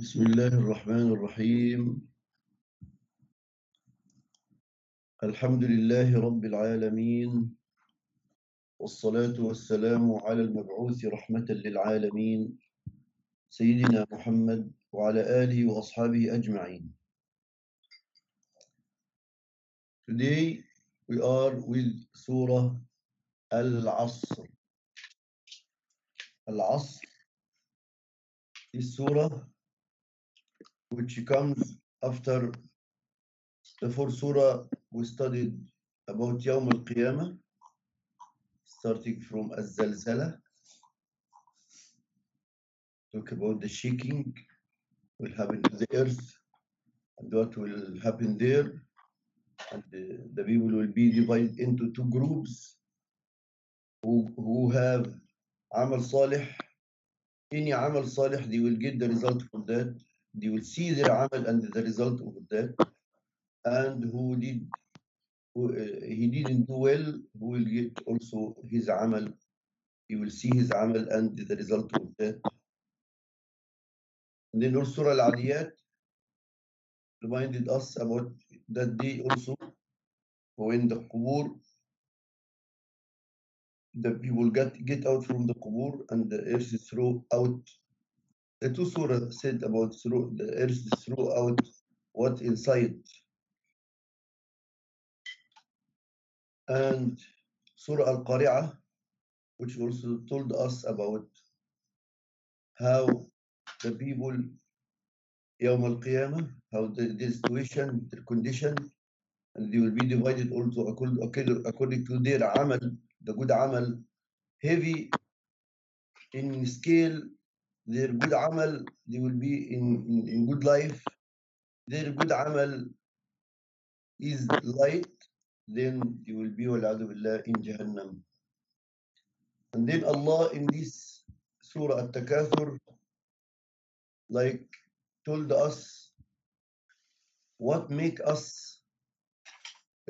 بسم الله الرحمن الرحيم. الحمد لله رب العالمين والصلاة والسلام على المبعوث رحمة للعالمين سيدنا محمد وعلى آله وأصحابه أجمعين. Today we are with Surah Al-Asr. Al-Asr is Surah which comes after the fourth surah we studied about Yawm al-Qiyamah, starting from Az-Zalzala, talk about the shaking will happen to the earth and what will happen there, and the, the people will be divided into two groups who, who have Amal Salih. Any Amal Salih, they will get the result from that they will see their amal and the result of that and who did who, uh, he didn't do well who will get also his amal he will see his amal and the result of that and then also Surah Al-Adiyat reminded us about that day also when the qubur the people get get out from the qubur and the earth throw out the two surah said about through the earth threw out what inside. And Surah Al-Qari'ah, which also told us about how the people Yawm al-Qiyamah, how the, situation, the condition, and they will be divided also according, according to their amal, the good amal, heavy in scale their good amal, they will be in, in, in good life. Their good amal is light, then they will be billah, in Jahannam. And then Allah in this Surah At-Takathur, like told us what make us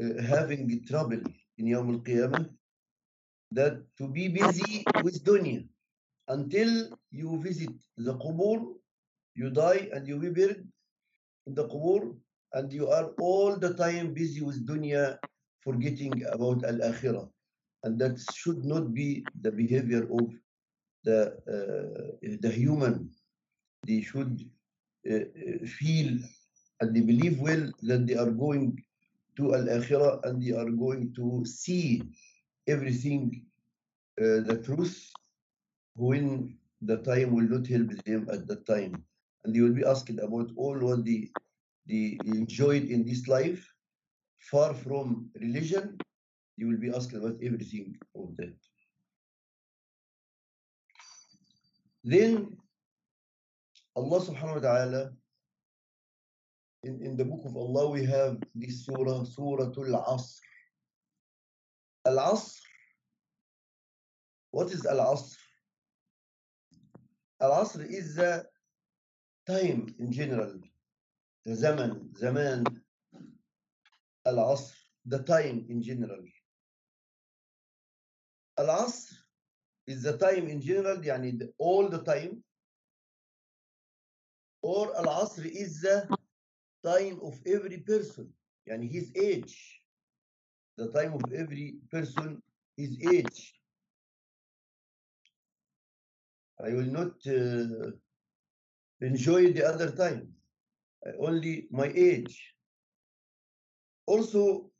uh, having trouble in Yawm al-Qiyamah, that to be busy with dunya until you visit the qubur, you die and you be buried in the qubur, and you are all the time busy with dunya, forgetting about al-akhirah. And that should not be the behavior of the, uh, the human. They should uh, feel and they believe well that they are going to al-akhirah and they are going to see everything, uh, the truth when the time will not help them at that time. And they will be asked about all what they, they enjoyed in this life, far from religion, you will be asked about everything of that. Then Allah subhanahu wa ta'ala, in, in the book of Allah, we have this surah, Suratul Asr. Al Asr, what is Al Asr? Al-Asr is the time in general, the zaman, zaman, Al-Asr, the time in general. Al-Asr is the time in general, يعني the, all the time, or Al-Asr is the time of every person, يعني his age, the time of every person, his age. I will not uh, enjoy the other time, only my age. Also,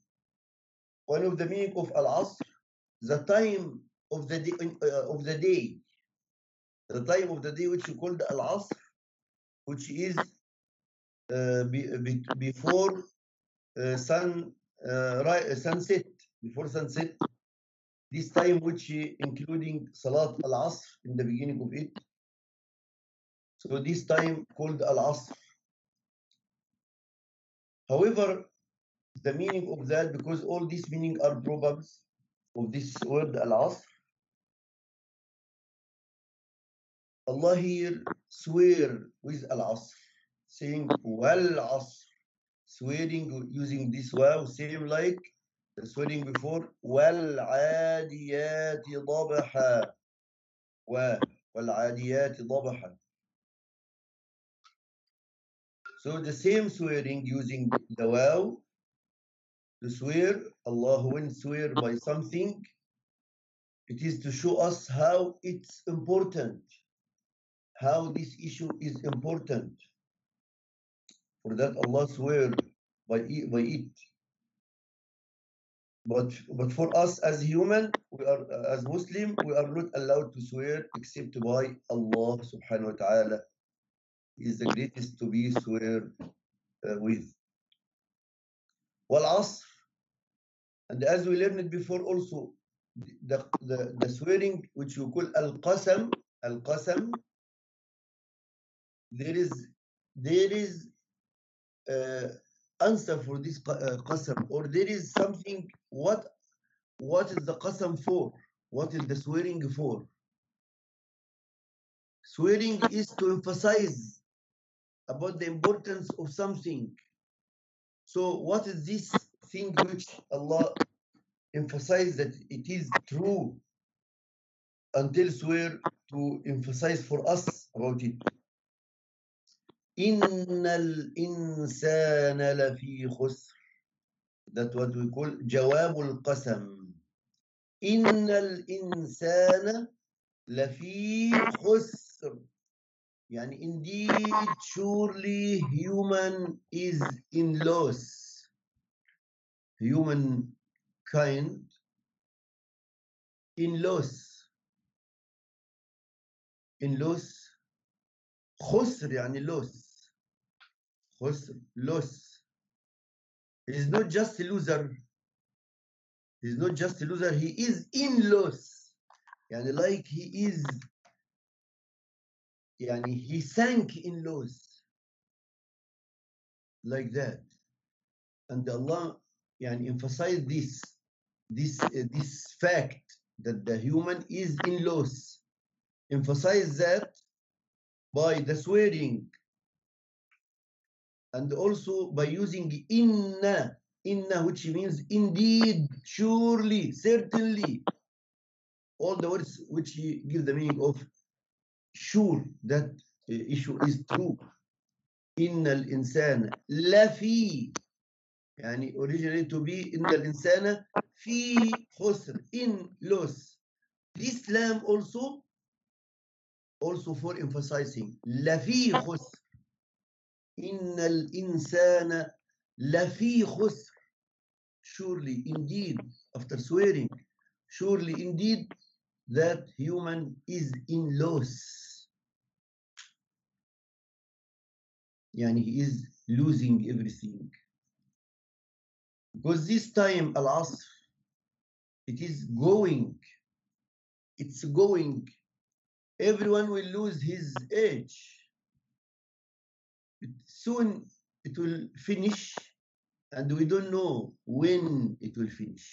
one of the meaning of al-asr, the time of the day, uh, of the day, the time of the day which you call the al-asr, which is uh, be, be, before uh, sun right, sunset, before sunset, this time which including Salat al-Asr in the beginning of it. So this time called al-Asr. However, the meaning of that, because all these meaning are proverbs of this word al-Asr, Allah here swear with al-Asr, saying wal-Asr, swearing using this waw, same like swearing before والعاديات ضبحا والعاديات ضبحا So the same swearing using the wow to swear, Allah when swear by something, it is to show us how it's important, how this issue is important. For that Allah swear by it, by it. But, but for us as human, we are as Muslim, we are not allowed to swear except by Allah subhanahu wa ta'ala. He is the greatest to be swear uh, with. Wal Asr, and as we learned it before also, the, the, the swearing which you call Al-Qasam, Al-Qasam, there is, there is uh, answer for this uh, qasam or there is something what what is the qasam for? What is the swearing for? Swearing is to emphasize about the importance of something. So what is this thing which Allah emphasized that it is true until swear to emphasize for us about it إن الإنسان لفي خسر That's what we call جواب القسم إن الإنسان لفي خسر يعني indeed surely human is in loss humankind in loss in loss خسر يعني loss who's lost He's not just a loser. He's not just a loser. He is in loss. And like he is and he sank in loss. Like that. And allah and emphasize this this uh, this fact that the human is in loss. Emphasize that by the swearing and also by using inna, inna which means indeed, surely, certainly. All the words which give the meaning of sure that issue is true. إن الإنسان لفي يعني originally to be the insana fi khusr in loss. This lam also also for emphasizing لفي khusr. إن الإنسان لفي خسر. Surely indeed after swearing surely indeed that human is in loss. يعني he is losing everything. Because this time al-asr, it is going it's going. Everyone will lose his age. It- soon it will finish and we don't know when it will finish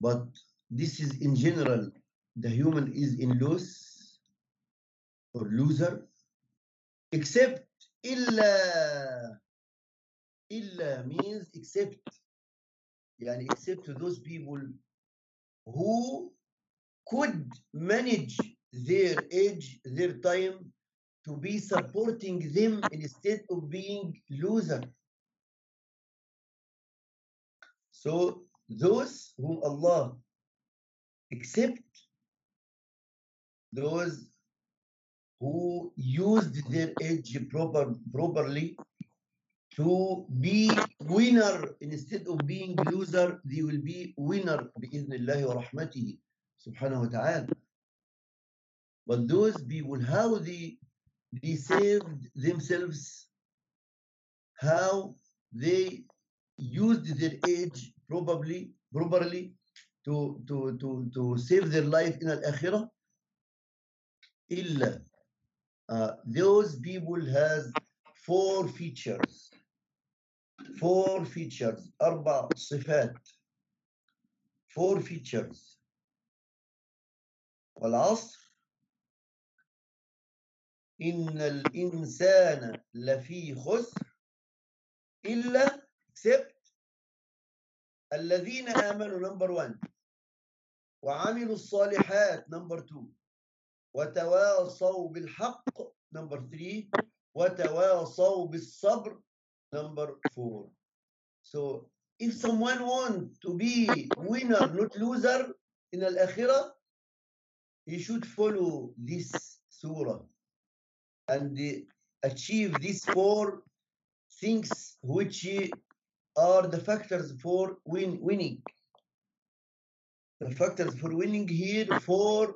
but this is in general the human is in loss or loser except illa illa means except يعني except to those people who could manage their age their time to be supporting them instead of being loser so those whom Allah accept those who used their age proper, properly to be winner instead of being loser they will be winner بإذن الله ورحمته سبحانه وتعالى but those people how they they saved themselves how they used their age probably properly to to to to save their life in al-akhirah illa uh, those people has four features four features أربع صفات four features والعصر إن الإنسان لفي خسر إلا except الذين آمنوا number one وعملوا الصالحات number two وتواصوا بالحق number three وتواصوا بالصبر number four so if someone want to be winner not loser in الآخرة he should follow this surah and achieve these four things which are the factors for win winning. The factors for winning here four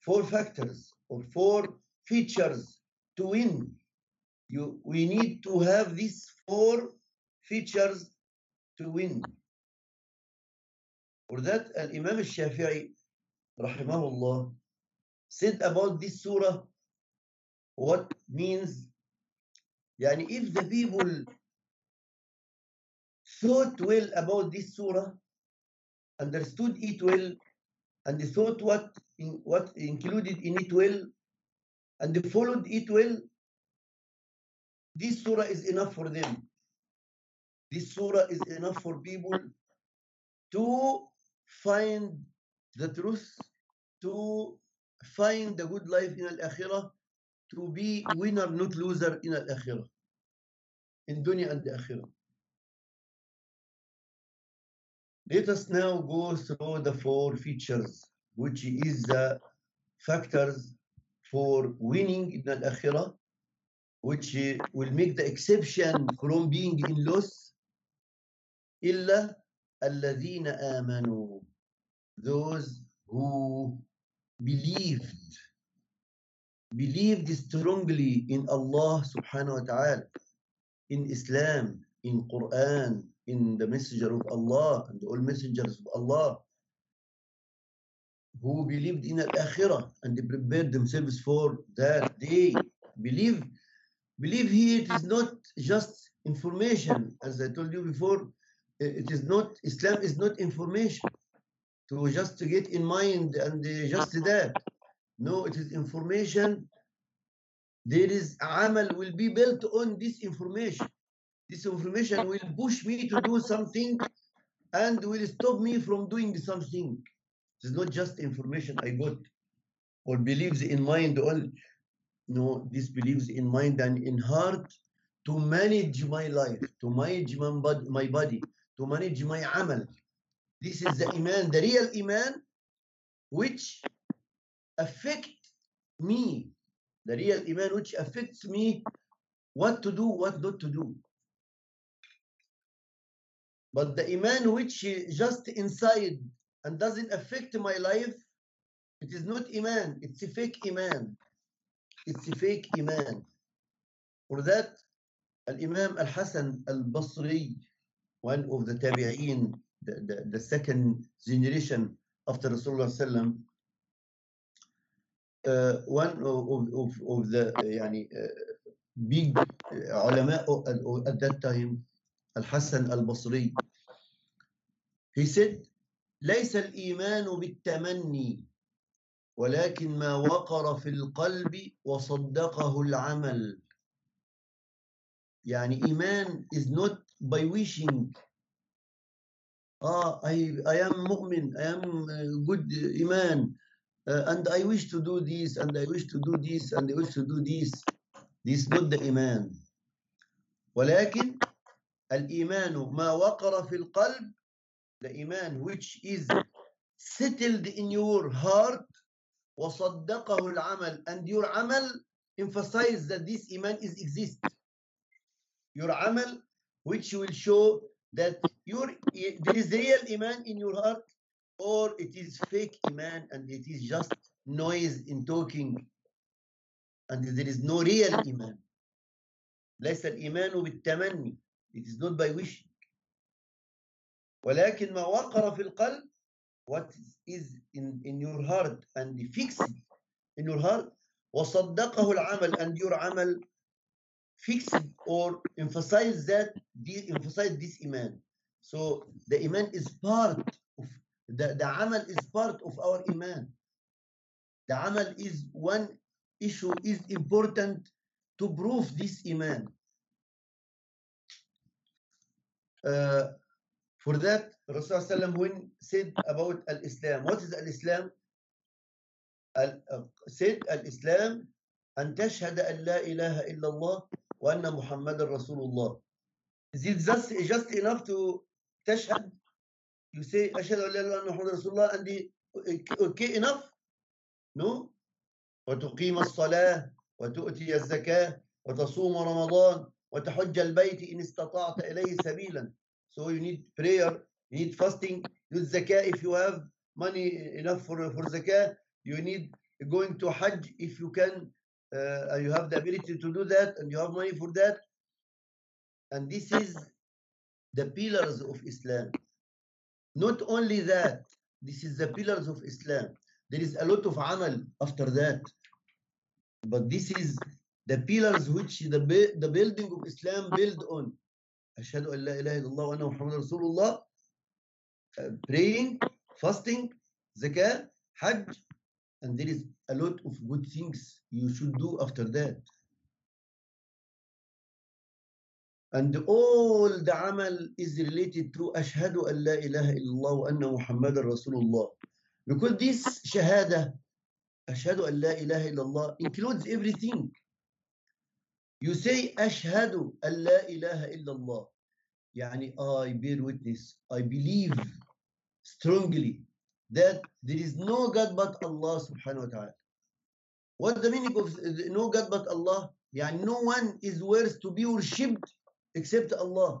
four factors or four features to win. You we need to have these four features to win. For that, Al Imam Shafi'i, rahimahullah, said about this surah what means yani if the people thought well about this surah understood it well and thought what in, what included in it well and they followed it well this surah is enough for them. This surah is enough for people to find the truth to find the good life in al-akhirah to be winner not loser in al-akhirah in dunya and the akhirah let us now go through the four features which is the factors for winning in al-akhirah which will make the exception from being in loss إلا الذين آمنوا those who believed believed strongly in Allah subhanahu wa ta'ala in Islam in Quran in the messenger of Allah and all messengers of Allah who believed in al-akhirah and they prepared themselves for that day. Believe believe here it is not just information. As I told you before eh, it is not Islam is not information. To just to get in mind and eh, just that no it is information. There is amal will be built on this information. This information will push me to do something and will stop me from doing something. It is not just information I got or believes in mind only. No this believes in mind and in heart to manage my life to manage my body, my body to manage my amal. This is the iman, the real iman, which affect me. The real iman which affects me what to do, what not to do. But the iman which is just inside and doesn't affect my life, it is not iman, it's a fake iman. It's a fake iman. For that, Al-Imam Al-Hasan Al-Basri one of the tabi'een, the, the, the second generation after Rasulullah one of, of, of the uh, يعني, uh, big ulama at that time, Al-Hassan Al-Basri, he said, ليس الإيمان بالتمني ولكن ما وقر في القلب وصدقه العمل يعني إيمان is not by wishing ah I, I am mu'min I am uh, good uh, and I wish to do this and I wish to do this and I wish to do this this is not the iman ولكن الإيمان ما وقر في القلب the iman which is settled in your heart وصدقه العمل and your amal emphasize that this iman is exist your amal which will show that your there is real iman in your heart or it is fake iman and it is just noise in talking and there is no real iman ليس الإيمان بالتمني it is not by wishing ولكن ما وقر في القلب what is in, in your heart and fixed in your heart وصدقه العمل and your عمل fixed or emphasize that emphasize this iman so the iman is part of the, the amal is part of our iman the amal is one issue is important to prove this iman uh, for that Rasulullah when said about al-Islam what is al-Islam al, uh, said al-Islam أن تشهد أن لا إله إلا الله وأن محمد رسول الله. Is it just, just enough to تشهد? You say أشهد أن لا إله إلا محمد رسول الله the, okay enough? No. وتقيم الصلاة وتؤتي الزكاة وتصوم رمضان وتحج البيت إن استطعت إليه سبيلا. So you need prayer, you need fasting, you need zakah if you have money enough for, for zakah. You need going to Hajj if you can, uh, you have the ability to do that and you have money for that. And this is the pillars of Islam. Not only that, this is the pillars of Islam. There is a lot of amal after that. But this is the pillars which the, the building of Islam build on. Ashhadu an la ilaha illallah wa anna Muhammad Rasulullah. Uh, praying, fasting, zakah, hajj. And there is a lot of good things you should do after that. And all the amal is related to أن لا إله إلا الله وأن محمد رسول الله. Because this shahada, أن لا إله إلا الله, includes everything. You say أن لا إله إلا الله. يعني I bear witness, I believe strongly that there is no God but Allah subhanahu wa ta'ala. What's the meaning of no God but Allah? يعني no one is worth to be worshipped except Allah.